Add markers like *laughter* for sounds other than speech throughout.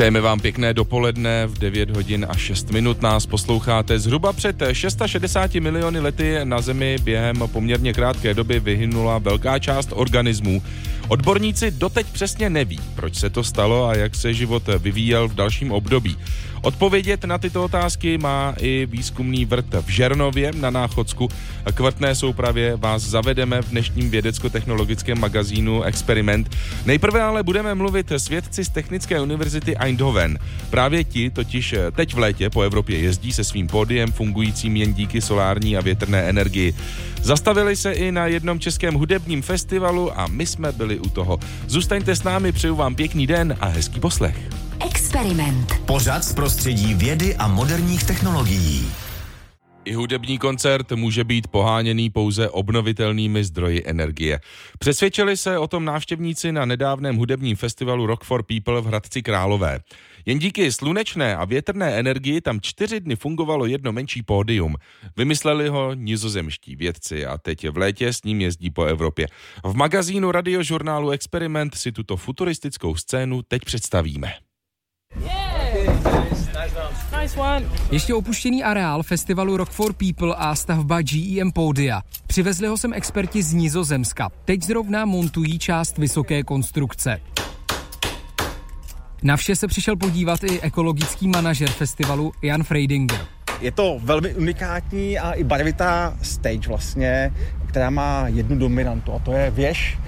Přejeme vám pěkné dopoledne v 9 hodin a 6 minut nás posloucháte. Zhruba před 660 miliony lety na Zemi během poměrně krátké doby vyhynula velká část organismů. Odborníci doteď přesně neví, proč se to stalo a jak se život vyvíjel v dalším období. Odpovědět na tyto otázky má i výzkumný vrt v Žernově na Náchodsku. K vrtné soupravě vás zavedeme v dnešním vědecko-technologickém magazínu Experiment. Nejprve ale budeme mluvit s vědci z Technické univerzity Eindhoven. Právě ti totiž teď v létě po Evropě jezdí se svým pódiem fungujícím jen díky solární a větrné energii. Zastavili se i na jednom českém hudebním festivalu a my jsme byli u toho. Zůstaňte s námi, přeju vám pěkný den a hezký poslech. Experiment. Pořád z prostředí vědy a moderních technologií. I hudební koncert může být poháněný pouze obnovitelnými zdroji energie. Přesvědčili se o tom návštěvníci na nedávném hudebním festivalu Rock for People v Hradci Králové. Jen díky slunečné a větrné energii tam čtyři dny fungovalo jedno menší pódium. Vymysleli ho nizozemští vědci a teď v létě s ním jezdí po Evropě. V magazínu radiožurnálu Experiment si tuto futuristickou scénu teď představíme. Ještě opuštěný areál festivalu Rock for People a stavba GEM Podia. Přivezli ho sem experti z Nizozemska. Teď zrovna montují část vysoké konstrukce. Na vše se přišel podívat i ekologický manažer festivalu Jan Freidinger. Je to velmi unikátní a i barvitá stage vlastně, která má jednu dominantu a to je věž,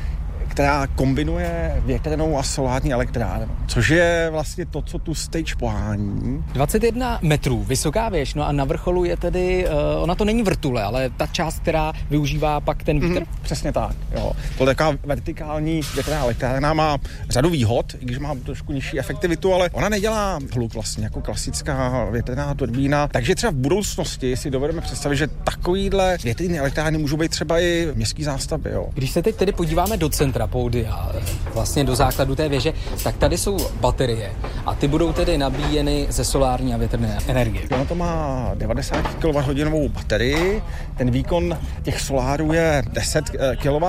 která kombinuje větrnou a solární elektrárnu, což je vlastně to, co tu stage pohání. 21 metrů, vysoká věž, no a na vrcholu je tedy, uh, ona to není vrtule, ale ta část, která využívá pak ten vítr? Mm, přesně tak, jo. To je taková vertikální větrná elektrárna, má řadu výhod, i když má trošku nižší efektivitu, ale ona nedělá hluk vlastně jako klasická větrná turbína, takže třeba v budoucnosti si dovedeme představit, že takovýhle větrné elektrárny můžou být třeba i městský zástavby, jo. Když se teď tedy podíváme do centra, trapoudy a vlastně do základu té věže, tak tady jsou baterie a ty budou tedy nabíjeny ze solární a větrné energie. Ono to má 90 kWh baterii, ten výkon těch solárů je 10 eh, kW,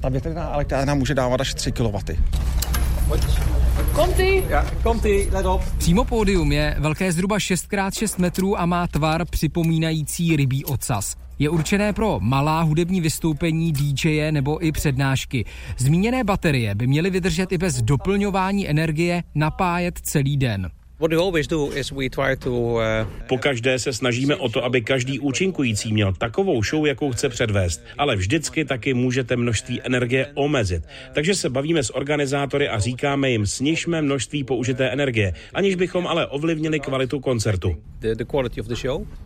ta větrná elektrárna může dávat až 3 kW. Komty! Ja, komty, let op. Přímo pódium je velké zhruba 6x6 metrů a má tvar připomínající rybí ocas. Je určené pro malá hudební vystoupení, DJe nebo i přednášky. Zmíněné baterie by měly vydržet i bez doplňování energie napájet celý den. Uh, po každé se snažíme o to, aby každý účinkující měl takovou show, jakou chce předvést, ale vždycky taky můžete množství energie omezit. Takže se bavíme s organizátory a říkáme jim, snižme množství použité energie, aniž bychom ale ovlivnili kvalitu koncertu.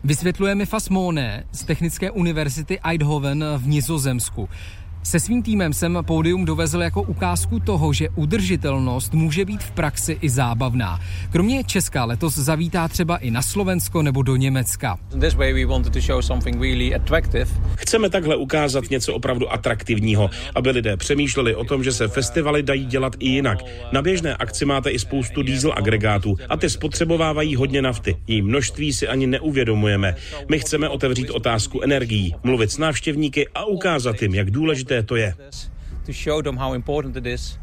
Vysvětlujeme Fasmone z Technické univerzity Eindhoven v Nizozemsku. Se svým týmem jsem pódium dovezl jako ukázku toho, že udržitelnost může být v praxi i zábavná. Kromě Česka letos zavítá třeba i na Slovensko nebo do Německa. Chceme takhle ukázat něco opravdu atraktivního, aby lidé přemýšleli o tom, že se festivaly dají dělat i jinak. Na běžné akci máte i spoustu diesel agregátů a ty spotřebovávají hodně nafty. Její množství si ani neuvědomujeme. My chceme otevřít otázku energií, mluvit s návštěvníky a ukázat jim, jak důležité to je. To show them how important it is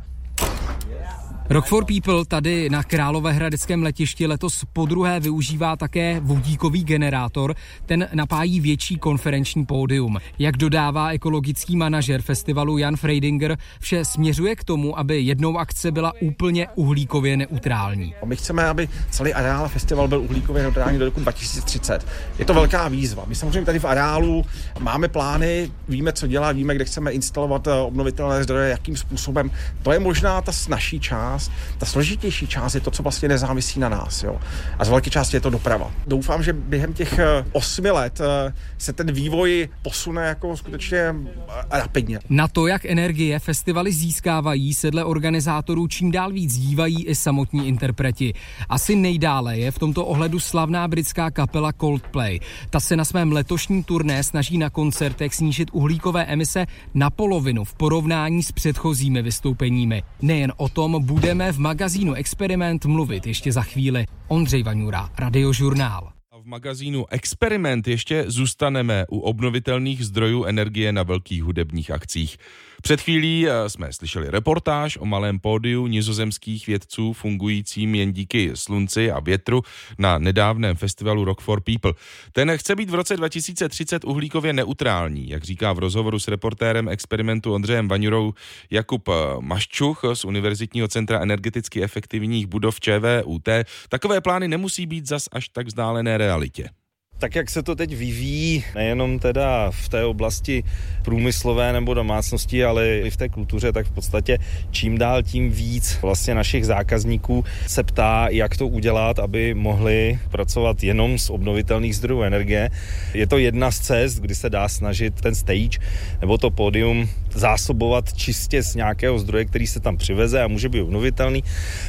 Rock for People tady na Královéhradeckém letišti letos po druhé využívá také vodíkový generátor. Ten napájí větší konferenční pódium. Jak dodává ekologický manažer festivalu Jan Freidinger, vše směřuje k tomu, aby jednou akce byla úplně uhlíkově neutrální. My chceme, aby celý areál festival byl uhlíkově neutrální do roku 2030. Je to velká výzva. My samozřejmě tady v areálu máme plány, víme, co dělá, víme, kde chceme instalovat eh, obnovitelné zdroje, jakým způsobem. To je možná ta snažší část část. Ta složitější část je to, co vlastně nezávisí na nás. Jo. A z velké části je to doprava. Doufám, že během těch eh, osmi let eh, se ten vývoj posune jako skutečně eh, rapidně. Na to, jak energie festivaly získávají, se dle organizátorů čím dál víc dívají i samotní interpreti. Asi nejdále je v tomto ohledu slavná britská kapela Coldplay. Ta se na svém letošním turné snaží na koncertech snížit uhlíkové emise na polovinu v porovnání s předchozími vystoupeními. Nejen o tom bude budeme v magazínu Experiment mluvit ještě za chvíli. Ondřej Vaňura, Radiožurnál. V magazínu Experiment ještě zůstaneme u obnovitelných zdrojů energie na velkých hudebních akcích. Před chvílí eh, jsme slyšeli reportáž o malém pódiu nizozemských vědců fungujícím jen díky slunci a větru na nedávném festivalu Rock for People. Ten chce být v roce 2030 uhlíkově neutrální, jak říká v rozhovoru s reportérem experimentu Ondřejem Vaňurou Jakub eh, Maščuch z Univerzitního centra energeticky efektivních budov ČVUT. Takové plány nemusí být zas až tak vzdálené realitě tak jak se to teď vyvíjí, nejenom teda v té oblasti průmyslové nebo domácnosti, ale i v té kultuře, tak v podstatě čím dál tím víc vlastně našich zákazníků se ptá, jak to udělat, aby mohli pracovat jenom z obnovitelných zdrojů energie. Je to jedna z cest, kdy se dá snažit ten stage nebo to pódium zásobovat čistě z nějakého zdroje, který se tam přiveze a může být obnovitelný.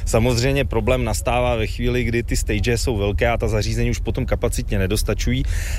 Samozřejmě problém nastává ve chvíli, kdy ty stage jsou velké a ta zařízení už potom kapacitně nedostačují,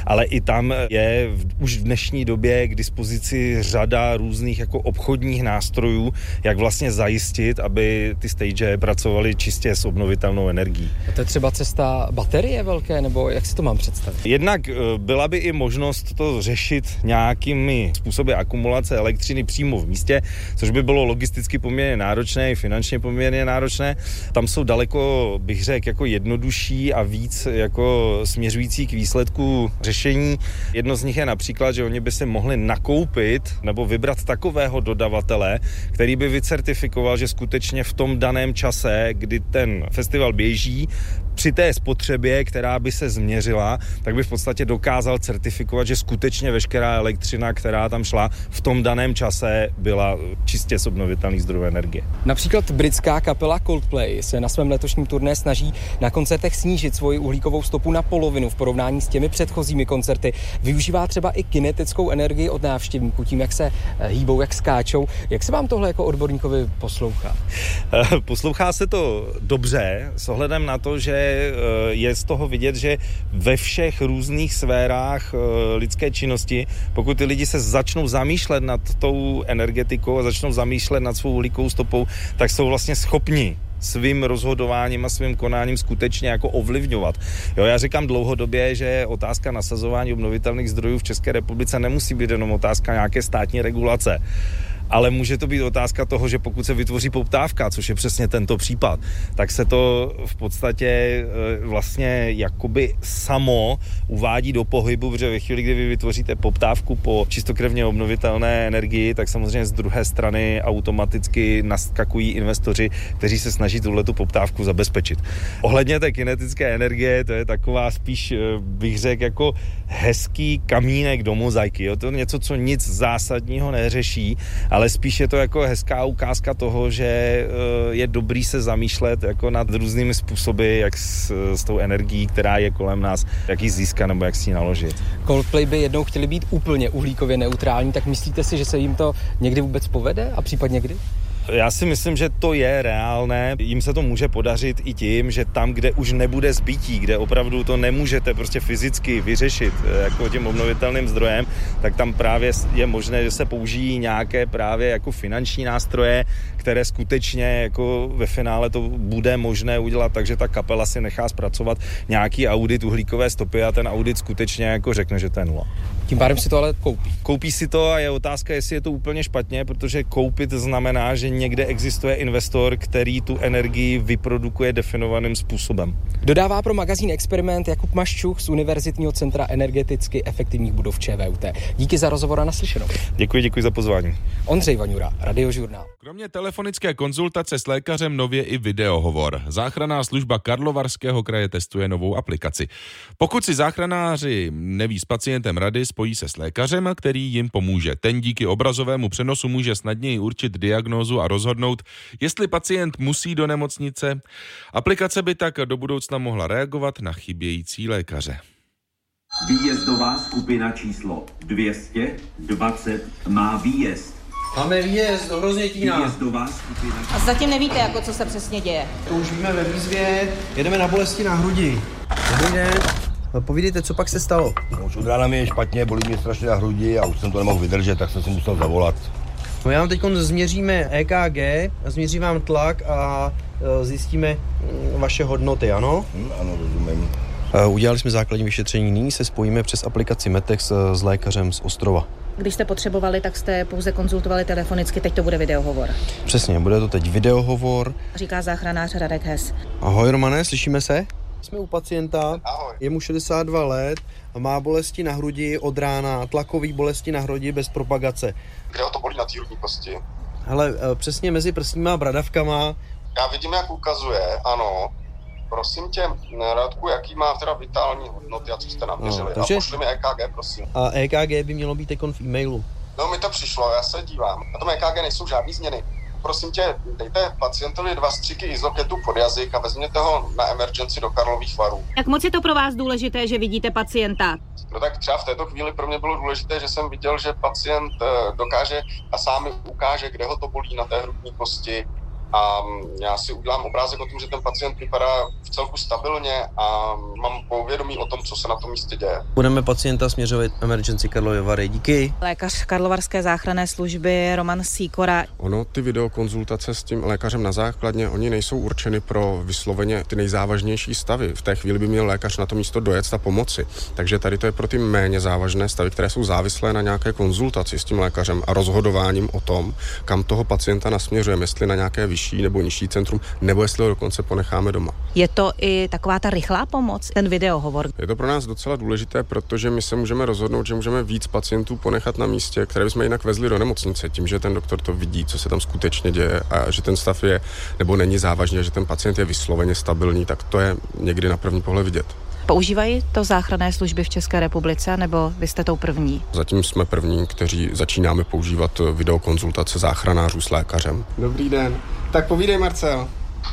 ale i tam je v, už v dnešní době k dispozici řada různých jako obchodních nástrojů, jak vlastně zajistit, aby ty stage pracovaly čistě s obnovitelnou energií. A to je třeba cesta baterie velké, nebo jak si to mám představit? Jednak eh, byla by i možnost to řešit nějakými způsoby akumulace elektřiny přímo v místě, což by bylo logisticky poměrně náročné i finančně poměrně náročné. Tam jsou daleko, bych řekl, jako jednodušší a víc jako směřující k výsledku řešení. Jedno z nich je například, že oni by si mohli nakoupit nebo vybrat takového dodavatele, který by vycertifikoval, že skutečně v tom daném čase, kdy ten festival běží, při té spotřebě, která by se změřila, tak by v podstatě dokázal certifikovat, že skutečně veškerá elektřina, která tam šla v tom daném čase, byla čistě z obnovitelných zdrojů energie. Například britská kapela Coldplay se na svém letošním turné snaží na koncertech snížit svoji uhlíkovou stopu na polovinu v porovnání s těmi předchozími koncerty. Využívá třeba i kinetickou energii od návštěvníků, tím, jak se eh, hýbou, jak skáčou. Jak se vám tohle jako odborníkovi poslouchá? Poslouchá se to dobře, s ohledem na to, že Eh, je z toho vidět, že ve všech různých sférách eh, lidské činnosti, pokud ty lidi se začnou zamýšlet nad tou energetikou a začnou zamýšlet nad svou uhlíkovou stopou, tak jsou vlastně schopni svým rozhodováním a svým konáním skutečně jako ovlivňovat. Jo, já říkám dlouhodobě, že otázka nasazování obnovitelných zdrojů v České republice nemusí být jenom otázka nějaké státní regulace ale může to být otázka toho, že pokud se vytvoří poptávka, což je přesně tento případ, tak se to v podstatě e, vlastně jakoby samo uvádí do pohybu, protože ve chvíli, kdy vy vytvoříte poptávku po čistokrevně obnovitelné energii, tak samozřejmě z druhé strany automaticky naskakují investoři, kteří se snaží tuhle tu poptávku zabezpečit. Ohledně té kinetické energie, to je taková spíš, e, bych řekl, jako hezký kamínek do mozaiky. Jo? To je něco, co nic zásadního neřeší, ale spíš je to jako hezká ukázka toho, že eh, je dobrý se zamýšlet jako nad různými způsoby, jak s, s tou energií, která je kolem nás, jak ji získat nebo jak s ní naložit. Coldplay by jednou chtěli být úplně uhlíkově neutrální, tak myslíte si, že se jim to někdy vůbec povede a případně kdy? Já si myslím, že to je reálné. Jím se to může podařit i tím, že tam, kde už nebude zbytí, kde opravdu to nemůžete prostě fyzicky vyřešit eh, jako tím obnovitelným zdrojem, tak tam právě je možné, že se použijí nějaké právě jako finanční nástroje, které skutečně jako ve finále to bude možné udělat, takže ta kapela si nechá zpracovat nějaký audit uhlíkové stopy a ten audit skutečně jako řekne, že to je nula. Tím pádem si to ale koupí. Koupí si to a je otázka, jestli je to úplně špatně, protože koupit znamená, že někde existuje investor, který tu energii vyprodukuje definovaným způsobem. Dodává pro magazín Experiment Jakub Maščuch z Univerzitního centra energeticky efektivních budov ČVUT. Díky za rozhovor a naslyšenou. Děkuji, děkuji za pozvání. Ondřej Vaňura, Radiožurnál. Kromě telefonické konzultace s lékařem nově i videohovor. Záchranná služba Karlovarského kraje testuje novou aplikaci. Pokud si záchranáři neví s pacientem rady, spojí se s lékařem, který jim pomůže. Ten díky obrazovému přenosu může snadněji určit diagnózu a rozhodnout, jestli pacient musí do nemocnice. Aplikace by tak do budoucna mohla reagovat na chybějící lékaře. Výjezdová skupina číslo 220 má výjezd. Máme výjezd do Hroznětína. Výjezdová skupina A zatím nevíte, jako co se přesně děje. To už víme ve výzvě, jedeme na bolesti na hrudi. Dobrý den. No, povídejte, co pak se stalo? No, už od rána mi je špatně, bolí mě strašně na hrudi a už jsem to nemohl vydržet, tak jsem si musel zavolat. No já vám teď změříme EKG, změřím vám tlak a e, zjistíme mm, vaše hodnoty, ano? Hm, ano, rozumím. E, Udělali jsme základní vyšetření, nyní se spojíme přes aplikaci Metex e, s lékařem z Ostrova. Když jste potřebovali, tak jste pouze konzultovali telefonicky, teď to bude videohovor. Přesně, bude to teď videohovor. Říká záchranář Radek Hes. Ahoj Romane, slyšíme se? Jsme u pacienta, Ahoj. je mu 62 let a má bolesti na hrudi od rána, tlakové bolesti na hrudi bez propagace. Kde ho to bolí na té hrudní kosti? Hele, eh, přesně mezi prsníma a bradavkama. Já vidím, jak ukazuje, ano. Prosím tě, Radku, jaký má teda vitální hodnoty a co jste naměřili? No, takže... A pošli mi EKG, prosím. A EKG by mělo být v e-mailu. No, mi to přišlo, já se dívám. Na tom EKG nejsou žádné změny prosím tě, dejte pacientovi dva stříky izoketu pod jazyk a vezměte ho na emergency do Karlových varů. Jak moc je to pro vás důležité, že vidíte pacienta? No tak třeba v této chvíli pro mě bylo důležité, že jsem viděl, že pacient eh, dokáže a sám ukáže, kde ho to bolí na té hrudní kosti, a já si udělám obrázek o tom, že ten pacient vypadá v celku stabilně a mám povědomí o tom, co se na tom místě děje. Budeme pacienta směřovat emergency Karlovy Vary. Díky. Lékař Karlovarské záchranné služby Roman Sýkora. Ono, ty videokonzultace s tím lékařem na základně, oni nejsou určeny pro vysloveně ty nejzávažnější stavy. V té chvíli by měl lékař na to místo dojet a pomoci. Takže tady to je pro ty méně závažné stavy, které jsou závislé na nějaké konzultaci s tím lékařem a rozhodováním o tom, kam toho pacienta nasměřujeme, jestli na nějaké vyšší vyšší nebo nižší centrum, nebo jestli ho dokonce ponecháme doma. Je to i taková ta rychlá pomoc, ten videohovor? Je to pro nás docela důležité, protože my se můžeme rozhodnout, že můžeme víc pacientů ponechat na místě, které bychom jinak vezli do nemocnice, tím, že ten doktor to vidí, co se tam skutečně děje a že ten stav je nebo není závažný, že ten pacient je vysloveně stabilní, tak to je někdy na první pohled vidět. Používají to záchranné služby v České republice, nebo vy jste tou první? Zatím jsme první, kteří začínáme používat videokonzultace záchranářů s lékařem. Dobrý den. Tak povídej, Marcel.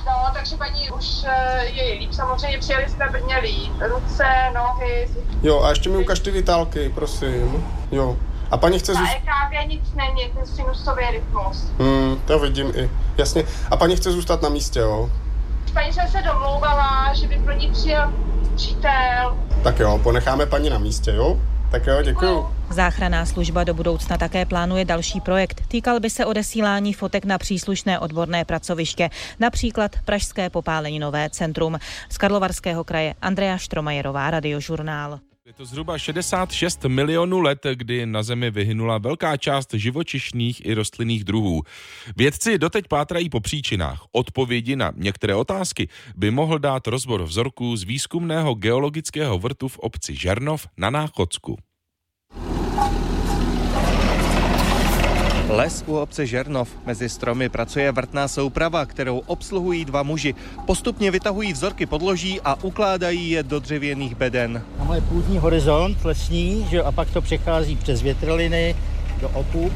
No, takže paní už eh, je líp. Samozřejmě přijeli jsme Brně líp. Ruce, nohy. Jo, a ještě mi ukaž ty vitálky, prosím. Jo. A paní chce zůstat... Na EKG nic není, ten sinusový rytmus. Hmm, to vidím i. Jasně. A paní chce zůstat na místě, jo? Paní jsem se domlouvala, že by pro ní přijel přítel. Tak jo, ponecháme paní na místě, jo? Tak jo, děkuju. Záchranná služba do budoucna také plánuje další projekt. Týkal by se odesílání fotek na příslušné odborné pracoviště, například Pražské popáleninové centrum. Z Karlovarského kraje Andrea Štromajerová, radiožurnál. Je to zhruba 66 milionů let, kdy na Zemi vyhynula velká část živočišných i rostlinných druhů. Vědci doteď pátrají po příčinách. Odpovědi na některé otázky by mohl dát rozbor vzorků z výzkumného geologického vrtu v obci Žernov na Náchodsku. Les u obce Žernov. Mezi stromy pracuje vrtná souprava, kterou obsluhují dva muži. Postupně vytahují vzorky podloží a ukládají je do dřevěných beden. Tam je půdní horizont lesní, že a pak to přechází přes větreliny do opuk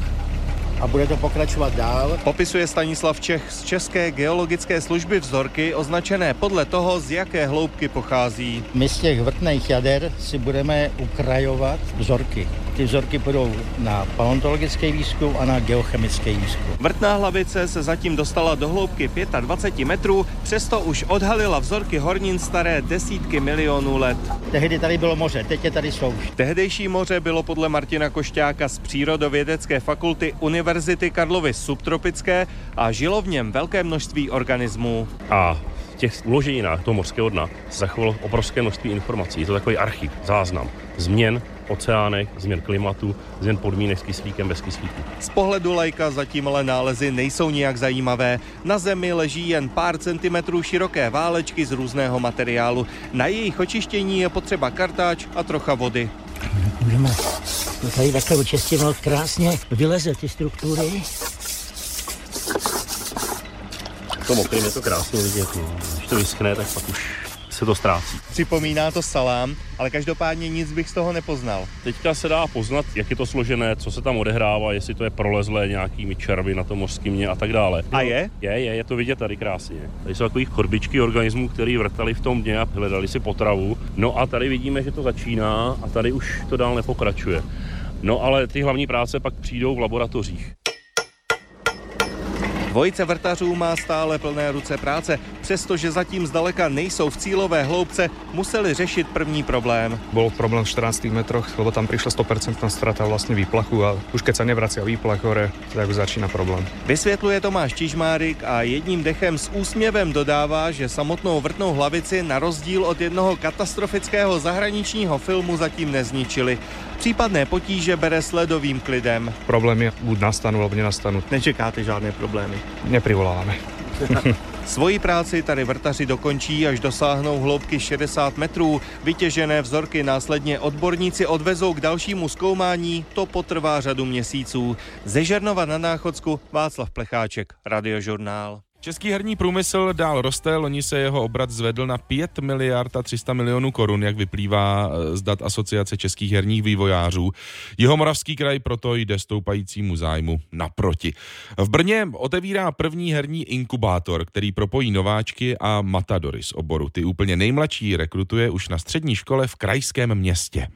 a bude to pokračovat dál. Popisuje Stanislav Čech z České geologické služby vzorky označené podle toho, z jaké hloubky pochází. My z těch vrtných jader si budeme ukrajovat vzorky. Ty vzorky budou na paleontologický výzkum a na geochemický výzkum. Vrtná hlavice se zatím dostala do hloubky 25 metrů, přesto už odhalila vzorky hornin staré desítky milionů let. Tehdy tady bylo moře, teď je tady souš. Tehdejší moře bylo podle Martina Košťáka z Přírodovědecké fakulty Univerzity Karlovy subtropické a žilo v něm velké množství organismů. A v těch uloženinách toho mořského dna zachovalo obrovské množství informací. Je to takový archiv, záznam změn oceánech, změn klimatu, změn podmínek s kyslíkem bez kyslíku. Z pohledu lajka zatím ale nálezy nejsou nijak zajímavé. Na zemi leží jen pár centimetrů široké válečky z různého materiálu. Na jejich očištění je potřeba kartáč a trocha vody. Můžeme to tady takhle očistinout krásně, vyleze ty struktury. To mokrým je to krásně vidět. Když to vyschne, tak pak už se to ztrácí. Připomíná to salám, ale každopádně nic bych z toho nepoznal. Teďka se dá poznat, jak je to složené, co se tam odehrává, jestli to je prolezlé nějakými červy na tom mořským a tak dále. A je? Je, je, je to vidět tady krásně. Tady jsou takový chorbičky organismů, který vrtali v tom dně a hledali si potravu. No a tady vidíme, že to začíná a tady už to dál nepokračuje. No ale ty hlavní práce pak přijdou v laboratořích. Dvojice vrtařů má stále plné ruce práce, přestože zatím zdaleka nejsou v cílové hloubce, museli řešit první problém. Byl problém v 14 metroch, lebo tam přišla 100% strata vlastně výplachu a už keď se nevracia výplach hore, tak už začíná problém. Vysvětluje Tomáš Čižmárik a jedním dechem s úsměvem dodává, že samotnou vrtnou hlavici na rozdíl od jednoho katastrofického zahraničního filmu zatím nezničili. Případné potíže bere sledovým klidem. Problémy buď nastanú, alebo nenastanú. Nečekáte žádné problémy. Neprivoláváme. *laughs* Svoji práci tady vrtaři dokončí, až dosáhnou hloubky 60 metrů. Vytěžené vzorky následně odborníci odvezou k dalšímu zkoumání, to potrvá řadu měsíců. Ze Žernova na Náchodsku Václav Plecháček, Radiožurnál. Český herní průmysl dál roste, loni se jeho obrat zvedl na 5 miliard a 300 milionů korun, jak vyplývá z dat Asociace českých herních vývojářů. Jihomoravský kraj proto jde stoupajícímu zájmu naproti. V Brně otevírá první herní inkubátor, který propojí nováčky a matadory z oboru. Ty úplně nejmladší rekrutuje už na střední škole v krajském městě.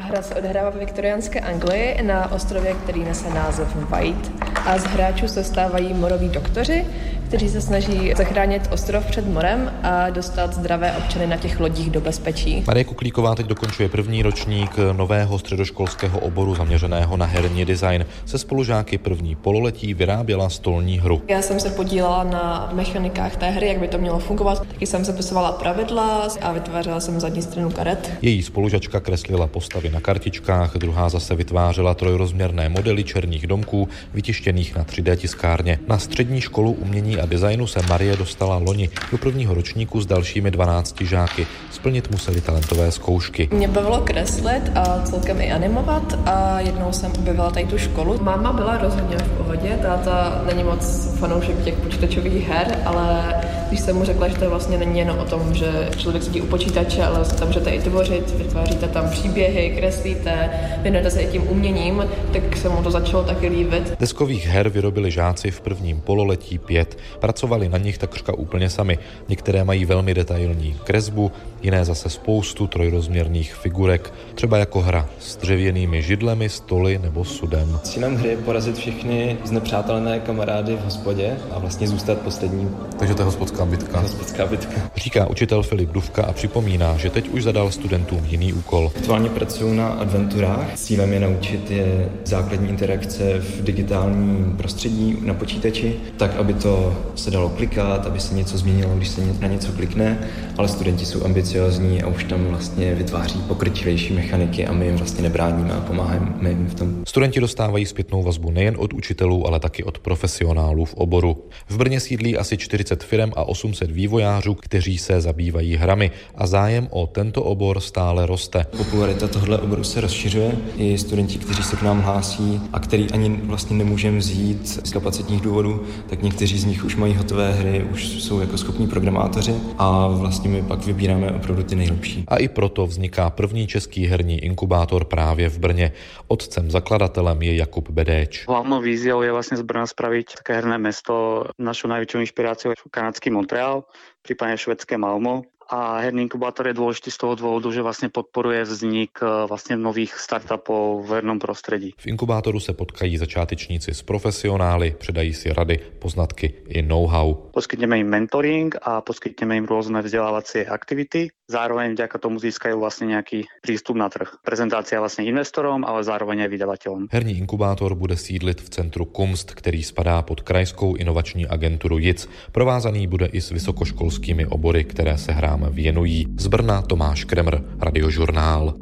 Hra se odehrává ve viktoriánské Anglii na ostrově, který nese název White. A z hráčů se stávají moroví doktoři, kteří se snaží zachránit ostrov před morem a dostat zdravé občany na těch lodích do bezpečí. Marie Kuklíková teď dokončuje první ročník nového středoškolského oboru zaměřeného na herní design. Se spolužáky první pololetí vyráběla stolní hru. Já jsem se podílela na mechanikách té hry, jak by to mělo fungovat. Taky jsem sepisovala pravidla a vytvářela jsem zadní stranu karet. Její spolužačka kreslila postavy na kartičkách, druhá zase vytvářela trojrozměrné modely černých domků, vytištěných na 3D tiskárně. Na střední školu umění a designu se Marie dostala loni do prvního ročníku s dalšími 12 žáky. Splnit museli talentové zkoušky. Mě bavilo kreslit a celkem i animovat a jednou jsem objevila tady tu školu. Máma byla rozhodně v pohodě, táta není moc fanoušek těch počítačových her, ale když jsem mu řekla, že to vlastně není jen o tom, že člověk sedí u počítače, ale tam můžete i tvořit, vytváříte tam příběhy, kreslíte, věnujete se i tím uměním, tak se mu to začalo taky líbit. Deskových her vyrobili žáci v prvním pololetí pět. Pracovali na nich takřka úplně sami. Některé mají velmi detailní kresbu, jiné zase spoustu trojrozměrných figurek, třeba jako hra s dřevěnými židlemi, stoly nebo sudem. Cílem hry je porazit všechny znepřátelené kamarády v hospodě a vlastně zůstat poslední. Takže to je hospodská bitka. Hospodská bitka. Říká učitel Filip Duvka a připomíná, že teď už zadal studentům jiný úkol. Aktuálně pracuju na adventurách. Cílem je naučit je základní interakce v digitálním prostředí na počítači, tak aby to se dalo klikat, aby se něco změnilo, když se na něco klikne, ale studenti jsou ambiciozní a už tam vlastně vytváří pokročilejší mechaniky a my jim vlastně nebráníme a pomáháme jim v tom. Studenti dostávají zpětnou vazbu nejen od učitelů, ale taky od profesionálů v oboru. V Brně sídlí asi 40 firm a 800 vývojářů, kteří se zabývají hrami a zájem o tento obor stále roste. Popularita tohle oboru se rozšiřuje. I studenti, kteří se k nám hlásí a který ani vlastně nemůžeme vzít z kapacitních důvodů, tak někteří z nich už mají hotové hry, už jsou jako schopní programátoři a vlastně my pak vybíráme opravdu ty nejlepší. A i proto vzniká první český herní inkubátor právě v Brně. Otcem zakladatelem je Jakub Bedéč. Hlavnou víziou je vlastně z Brna spraviť také herné mesto. Našou najväčšou inšpiráciou je kanadský Montreal, prípadne švedské Malmo a herný inkubátor je dôležitý z toho dôvodu, že vlastne podporuje vznik vlastne nových startupov v hernom prostredí. V inkubátoru se potkají začátečníci s profesionály, předají si rady, poznatky i know-how. Poskytneme im mentoring a poskytneme im rôzne vzdelávacie aktivity. Zároveň vďaka tomu získajú vlastne nejaký prístup na trh. Prezentácia vlastne investorom, ale zároveň aj vydavateľom. Herní inkubátor bude sídlit v centru Kumst, který spadá pod krajskou inovační agenturu JIC. Provázaný bude i s vysokoškolskými obory, které se hrám věnují. Z Brna Tomáš Kremr, Radiožurnál.